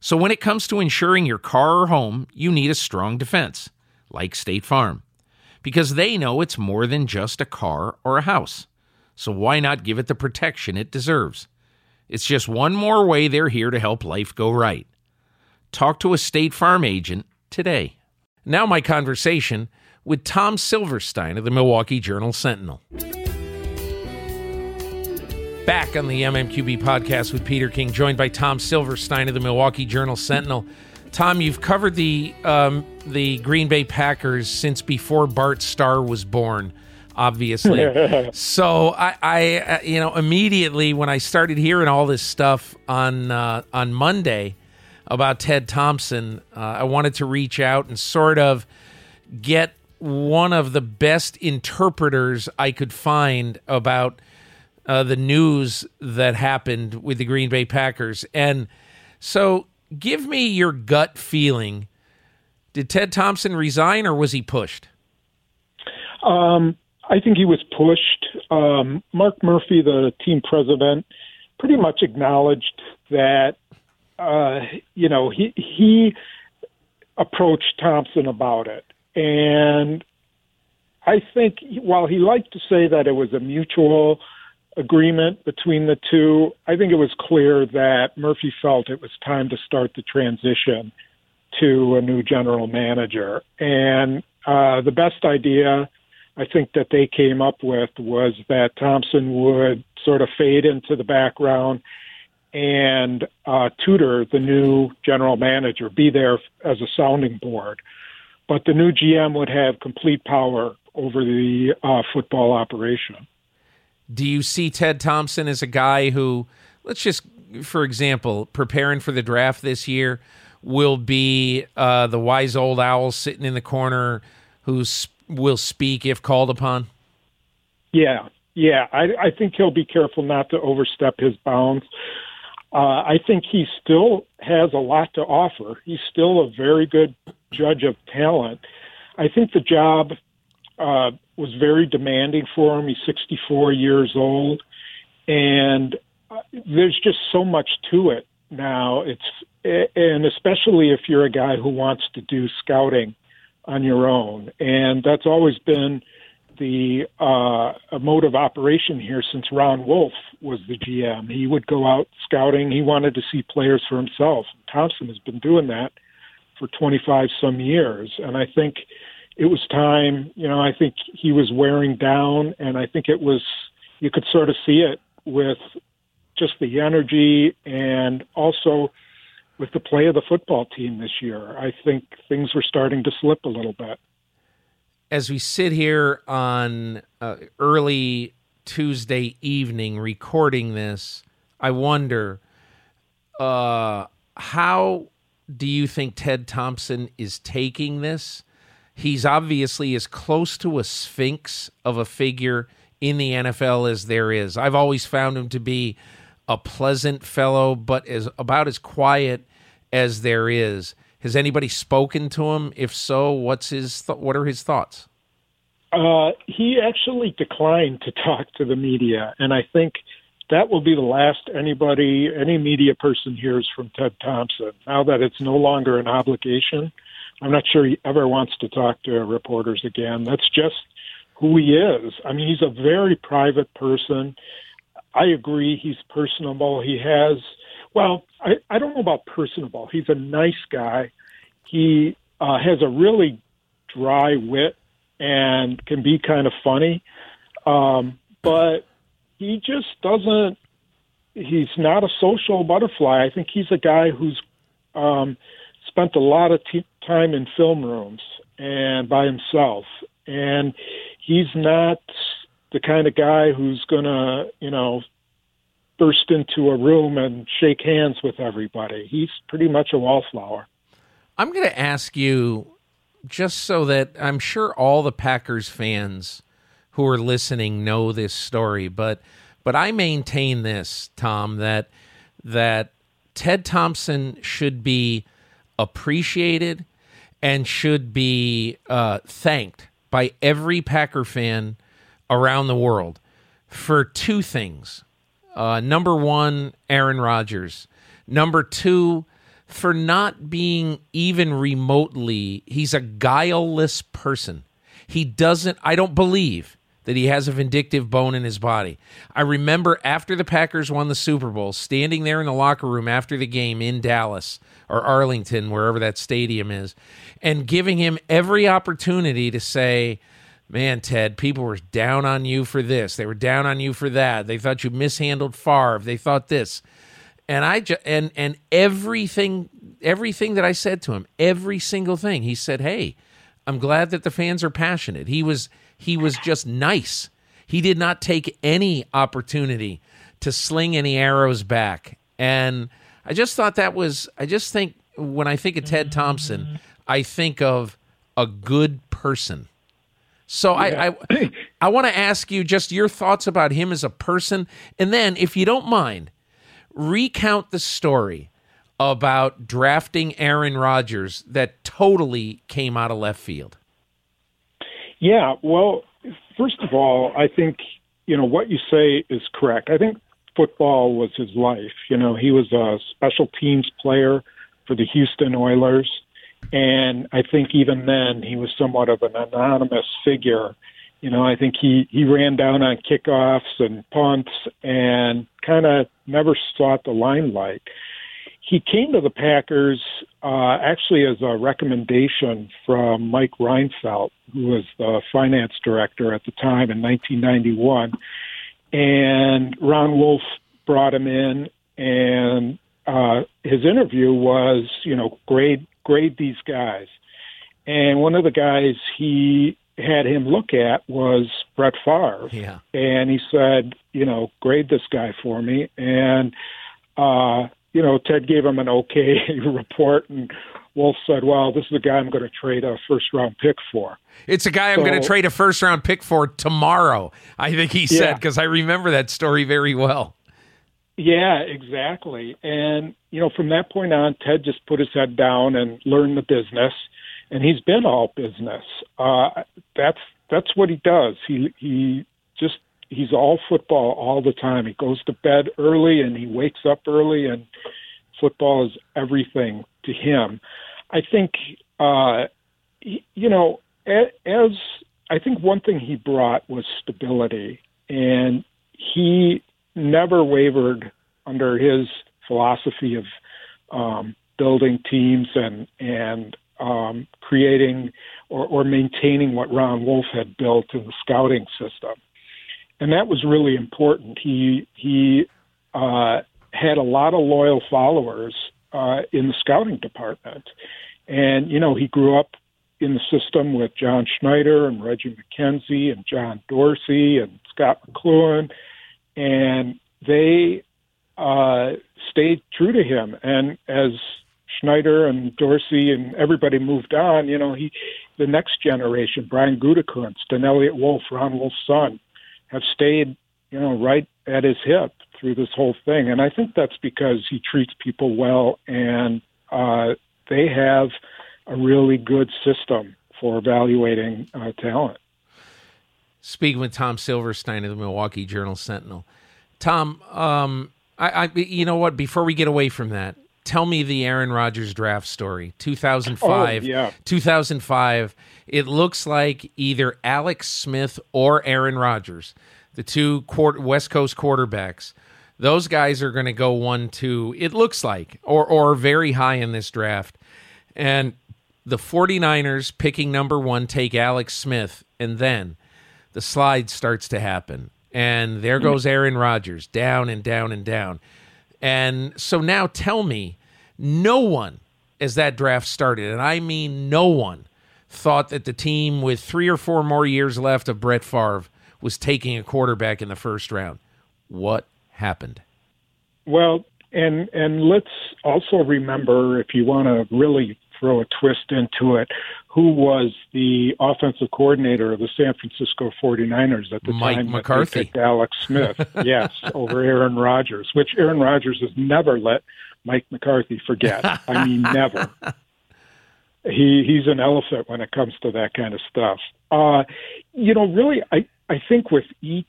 So when it comes to insuring your car or home, you need a strong defense, like State Farm. Because they know it's more than just a car or a house. So why not give it the protection it deserves? It's just one more way they're here to help life go right. Talk to a State Farm agent today. Now, my conversation with Tom Silverstein of the Milwaukee Journal Sentinel. Back on the MMQB podcast with Peter King, joined by Tom Silverstein of the Milwaukee Journal Sentinel. Tom, you've covered the um, the Green Bay Packers since before Bart Starr was born, obviously. so I, I, uh, you know, immediately when I started hearing all this stuff on uh, on Monday about Ted Thompson, uh, I wanted to reach out and sort of get one of the best interpreters I could find about uh, the news that happened with the Green Bay Packers. And so, give me your gut feeling. Did Ted Thompson resign or was he pushed? Um, I think he was pushed. Um, Mark Murphy, the team president, pretty much acknowledged that uh, you know he he approached Thompson about it, and I think while he liked to say that it was a mutual agreement between the two. I think it was clear that Murphy felt it was time to start the transition to a new general manager. And uh, the best idea I think that they came up with was that Thompson would sort of fade into the background and uh, tutor the new general manager, be there as a sounding board. But the new GM would have complete power over the uh, football operation. Do you see Ted Thompson as a guy who, let's just, for example, preparing for the draft this year, will be uh, the wise old owl sitting in the corner who will speak if called upon? Yeah, yeah. I, I think he'll be careful not to overstep his bounds. Uh, I think he still has a lot to offer. He's still a very good judge of talent. I think the job uh, was very demanding for him. He's 64 years old, and uh, there's just so much to it now. It's and especially if you're a guy who wants to do scouting on your own, and that's always been the uh, mode of operation here since Ron Wolf was the GM. He would go out scouting. He wanted to see players for himself. Thompson has been doing that for 25 some years, and I think it was time. You know, I think he was wearing down, and I think it was you could sort of see it with just the energy and also with the play of the football team this year. I think things were starting to slip a little bit. As we sit here on uh, early Tuesday evening recording this, I wonder uh, how do you think Ted Thompson is taking this? He's obviously as close to a sphinx of a figure in the NFL as there is. I've always found him to be a pleasant fellow, but as about as quiet as there is. Has anybody spoken to him? If so, what's his th- what are his thoughts? Uh, he actually declined to talk to the media, and I think that will be the last anybody, any media person hears from Ted Thompson. Now that it's no longer an obligation, I'm not sure he ever wants to talk to reporters again. That's just who he is. I mean, he's a very private person. I agree. He's personable. He has, well, I, I don't know about personable. He's a nice guy. He uh, has a really dry wit and can be kind of funny. Um, but he just doesn't, he's not a social butterfly. I think he's a guy who's um, spent a lot of t- time in film rooms and by himself. And he's not the kind of guy who's going to, you know, burst into a room and shake hands with everybody. He's pretty much a wallflower. I'm going to ask you just so that I'm sure all the Packers fans who are listening know this story, but but I maintain this, Tom, that that Ted Thompson should be appreciated and should be uh, thanked by every Packer fan around the world for two things. Uh, number one, Aaron Rodgers. Number two, for not being even remotely, he's a guileless person. He doesn't, I don't believe that he has a vindictive bone in his body. I remember after the Packers won the Super Bowl, standing there in the locker room after the game in Dallas or Arlington, wherever that stadium is, and giving him every opportunity to say, man, Ted, people were down on you for this. They were down on you for that. They thought you mishandled Favre. They thought this. And I just and and everything everything that I said to him, every single thing, he said, "Hey, I'm glad that the fans are passionate." He was he was just nice. He did not take any opportunity to sling any arrows back. And I just thought that was I just think when I think of Ted mm-hmm. Thompson, I think of a good person so yeah. I I, I want to ask you just your thoughts about him as a person, and then, if you don't mind, recount the story about drafting Aaron Rodgers that totally came out of left field. Yeah, well, first of all, I think you know what you say is correct. I think football was his life. You know, he was a special teams player for the Houston Oilers. And I think even then he was somewhat of an anonymous figure You know, I think he he ran down on kickoffs and punts and kind of never sought the limelight. He came to the Packers uh, actually as a recommendation from Mike Reinfeldt, who was the finance director at the time in 1991. And Ron Wolf brought him in, and uh, his interview was, you know, grade grade these guys. And one of the guys he had him look at was Brett Favre. Yeah. And he said, you know, grade this guy for me. And, uh, you know, Ted gave him an okay report, and Wolf said, well, this is the guy I'm going to trade a first round pick for. It's a guy I'm going to trade a first round pick for tomorrow. I think he said Yeah. because I remember that story very well. Yeah, exactly. And you know, from that point on, Ted just put his head down and learned the business, and he's been all business. Uh, that's that's what he does. He he just he's all football all the time. He goes to bed early and he wakes up early, and football is everything to him. I think uh, you know, as I think one thing he brought was stability, and he never wavered under his philosophy of um, building teams and and um, creating or, or maintaining what Ron Wolf had built in the scouting system, and that was really important. He he uh, had a lot of loyal followers uh, in the scouting department, and you know he grew up in the system with John Schneider and Reggie McKenzie and John Dorsey and Scot McCloughan. And they uh, stayed true to him. And as Schneider and Dorsey and everybody moved on, you know, he the next generation, Brian Gutekunst and Eliot Wolf, Ron Wolf's son, have stayed, you know, right at his hip through this whole thing. And I think that's because he treats people well and uh, they have a really good system for evaluating uh, talent. Speaking with Tom Silverstein of the Milwaukee Journal Sentinel. Tom, um, I, I, you know what? Before we get away from that, tell me the Aaron Rodgers draft story. 2005. Oh, yeah. 2005. It looks like either Alex Smith or Aaron Rodgers, the two West Coast quarterbacks. Those guys are going to go one, two. It looks like, or or very high in this draft, and the 49ers picking number one take Alex Smith, and then the slide starts to happen. And there goes Aaron Rodgers down and down and down. And so now tell me, no one, as that draft started, and I mean no one, thought that the team with three or four more years left of Brett Favre was taking a quarterback in the first round. What happened? Well, and and let's also remember, if you want to really throw a twist into it, who was the offensive coordinator of the San Francisco 49ers at the Mike time? Mike McCarthy. Alex Smith, yes, over Aaron Rodgers, which Aaron Rodgers has never let Mike McCarthy forget. I mean, never. He he's an elephant when it comes to that kind of stuff. Uh, you know, really, I I think with each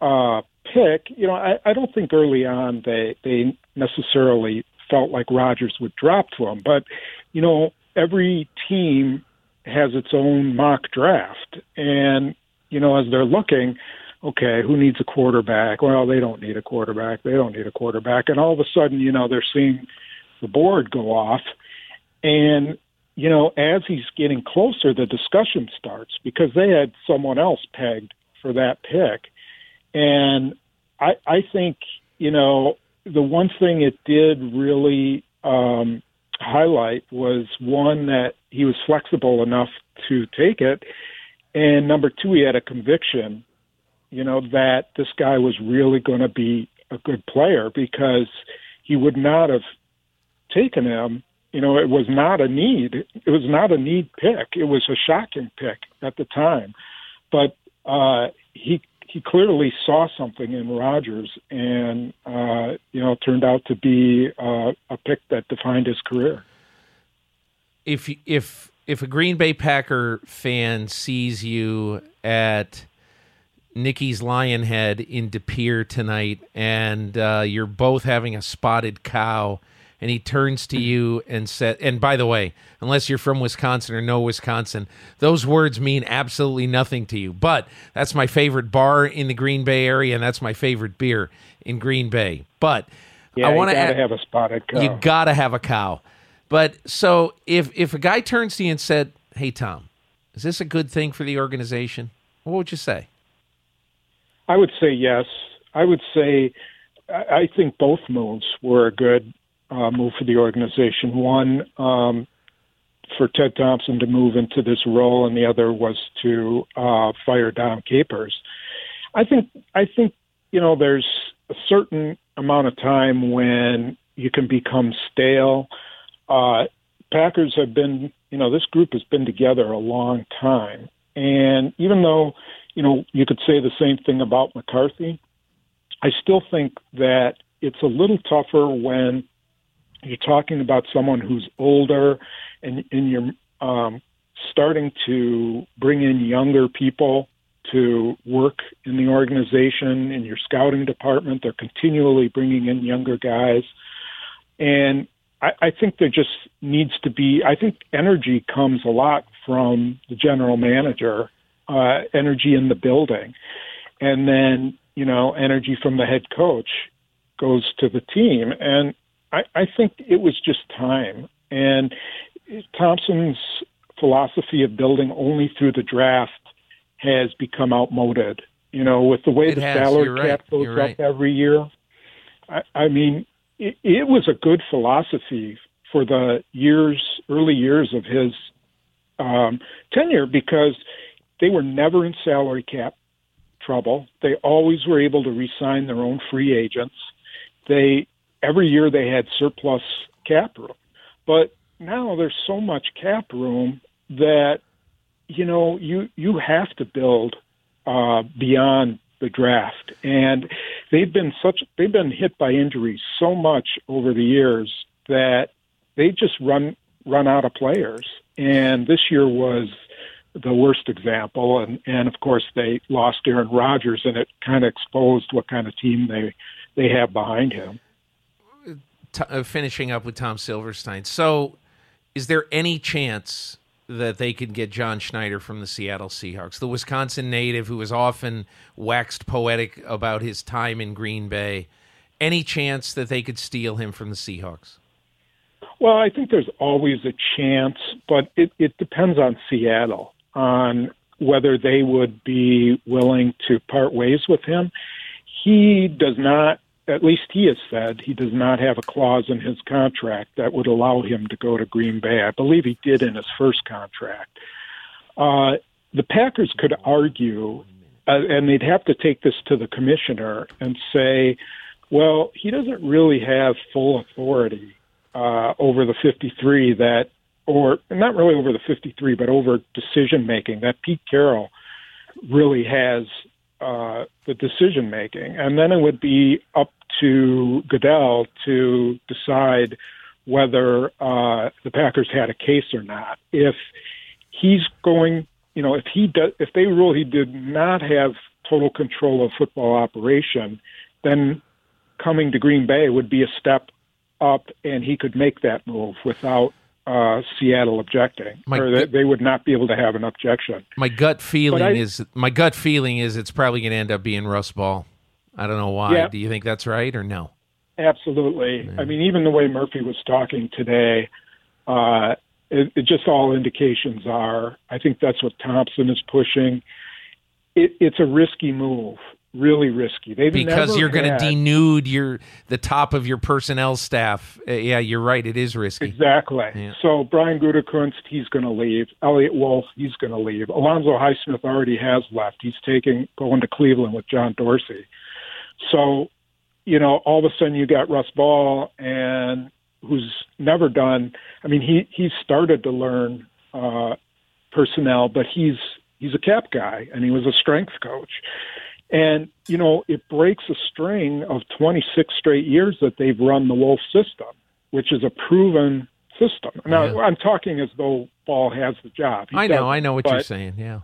uh, pick, you know, I, I don't think early on they they necessarily felt like Rodgers would drop to him, but you know, every team has its own mock draft, and you know, as they're looking, okay, who needs a quarterback? Well, they don't need a quarterback. They don't need a quarterback, and all of a sudden, you know, they're seeing the board go off, and you know, as he's getting closer, the discussion starts because they had someone else pegged for that pick. And I, I think, you know, the one thing it did really um, highlight was one that he was flexible enough to take it. And number two, he had a conviction, you know, that this guy was really going to be a good player because he would not have taken him you know, it was not a need. It was not a need pick. It was a shocking pick at the time, but uh, he he clearly saw something in Rodgers, and uh, you know, it turned out to be uh, a pick that defined his career. if if if a Green Bay Packer fan sees you at Nikki's Lionhead in De Pere tonight, and uh, you're both having a spotted cow and he turns to you and said, and by the way, unless you're from Wisconsin or know Wisconsin, those words mean absolutely nothing to you. But that's my favorite bar in the Green Bay area, and that's my favorite beer in Green Bay. But Yeah, I want to have a spotted cow. you gotta have a cow. But so if if a guy turns to you and said, "Hey Tom, is this a good thing for the organization?" What would you say? I would say yes. I would say I I think both moves were a good uh, move for the organization. One um, for Ted Thompson to move into this role, and the other was to uh, fire Dom Capers. I think I think you know there's a certain amount of time when you can become stale. Uh, Packers have been, you know, this group has been together a long time, and even though, you know, you could say the same thing about McCarthy, I still think that it's a little tougher when you're talking about someone who's older and, and you're um, starting to bring in younger people to work in the organization in your scouting department. They're continually bringing in younger guys, and I, I think there just needs to be. I think energy comes a lot from the general manager, uh, energy in the building, and then you know energy from the head coach goes to the team, and I, I think it was just time. And Thompson's philosophy of building only through the draft has become outmoded. You know, with the way It the has. salary right. cap goes right. up every year. I, I mean, it, it was a good philosophy for the years, early years of his um, tenure because they were never in salary cap trouble. They always were able to re-sign their own free agents. They every year they had surplus cap room, but now there's so much cap room that you know you you have to build uh, beyond the draft, and they've been such they've been hit by injuries so much over the years that they just run run out of players, and this year was the worst example, and and of course they lost Aaron Rodgers, and it kind of exposed what kind of team they they have behind him. T- uh, finishing up with Tom Silverstein. So, is there any chance that they could get John Schneider from the Seattle Seahawks, the Wisconsin native who has often waxed poetic about his time in Green Bay? Any chance that they could steal him from the Seahawks? Well, I think there's always a chance, but it, it depends on Seattle on whether they would be willing to part ways with him. He does not, at least he has said, he does not have a clause in his contract that would allow him to go to Green Bay. I believe he did in his first contract. Uh, the Packers could argue, uh, and they'd have to take this to the commissioner and say, well, he doesn't really have full authority uh, over the 53 that, or not really over the 53, but over decision making that Pete Carroll really has uh, the decision making. And then it would be up to Goodell to decide whether uh, the Packers had a case or not. If he's going, you know, if he does, if they rule he did not have total control of football operation, then coming to Green Bay would be a step up, and he could make that move without uh, Seattle objecting, My or they, they would not be able to have an objection. My gut feeling I- is my gut feeling is it's probably going to end up being Russ Ball. I don't know why. Yeah. Do you think that's right or no? Absolutely. I mean, even the way Murphy was talking today, uh, it, it just all indications are. I think that's what Thompson is pushing. It, it's a risky move, really risky. They've Because you're going to denude your the top of your personnel staff. Uh, yeah, you're right. It is risky. Exactly. Yeah. So Brian Gutekunst, he's going to leave. Eliot Wolf, he's going to leave. Alonzo Highsmith already has left. He's taking going to Cleveland with John Dorsey. So, you know, all of a sudden you got Russ Ball, and who's never done. I mean, he he started to learn uh, personnel, but he's he's a cap guy, and he was a strength coach. And, you know, it breaks a string of 26 straight years that they've run the Wolf system, which is a proven system. Now, Yeah. I'm talking as though Ball has the job. He I know. I know what you're saying. Yeah.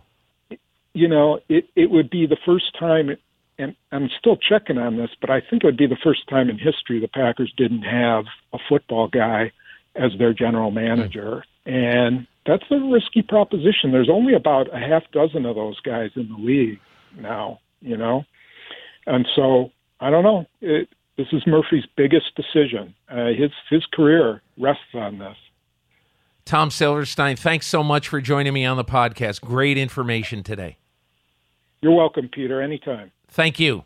You know, it, it would be the first time and I'm still checking on this, but I think it would be the first time in history the Packers didn't have a football guy as their general manager. And that's a risky proposition. There's only about a half dozen of those guys in the league now, you know? And so I don't know. It, this is Murphy's biggest decision. Uh, his his career rests on this. Tom Silverstein, thanks so much for joining me on the podcast. Great information today. You're welcome, Peter. Anytime. Thank you.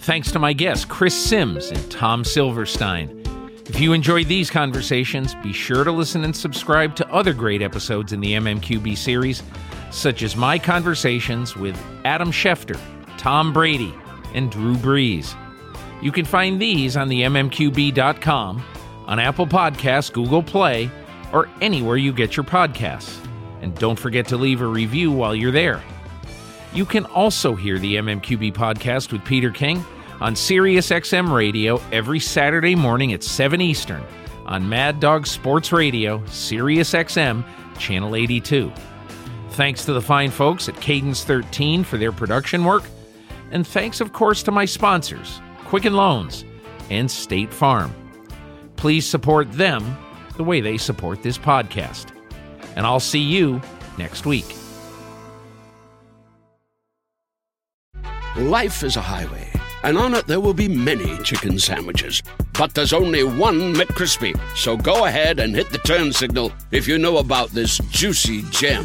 Thanks to my guests, Chris Simms and Tom Silverstein. If you enjoyed these conversations, be sure to listen and subscribe to other great episodes in the MMQB series, such as my conversations with Adam Schefter, Tom Brady, and Drew Brees. You can find these on the MMQB.com, on Apple Podcasts, Google Play, or anywhere you get your podcasts. And don't forget to leave a review while you're there. You can also hear the MMQB podcast with Peter King on SiriusXM Radio every Saturday morning at 7 Eastern on Mad Dog Sports Radio, SiriusXM, Channel 82. Thanks to the fine folks at Cadence 13 for their production work. And thanks, of course, to my sponsors, Quicken Loans and State Farm. Please support them the way they support this podcast. And I'll see you next week. Life is a highway, and on it there will be many chicken sandwiches. But there's only one McCrispy. So go ahead and hit the turn signal if you know about this juicy gem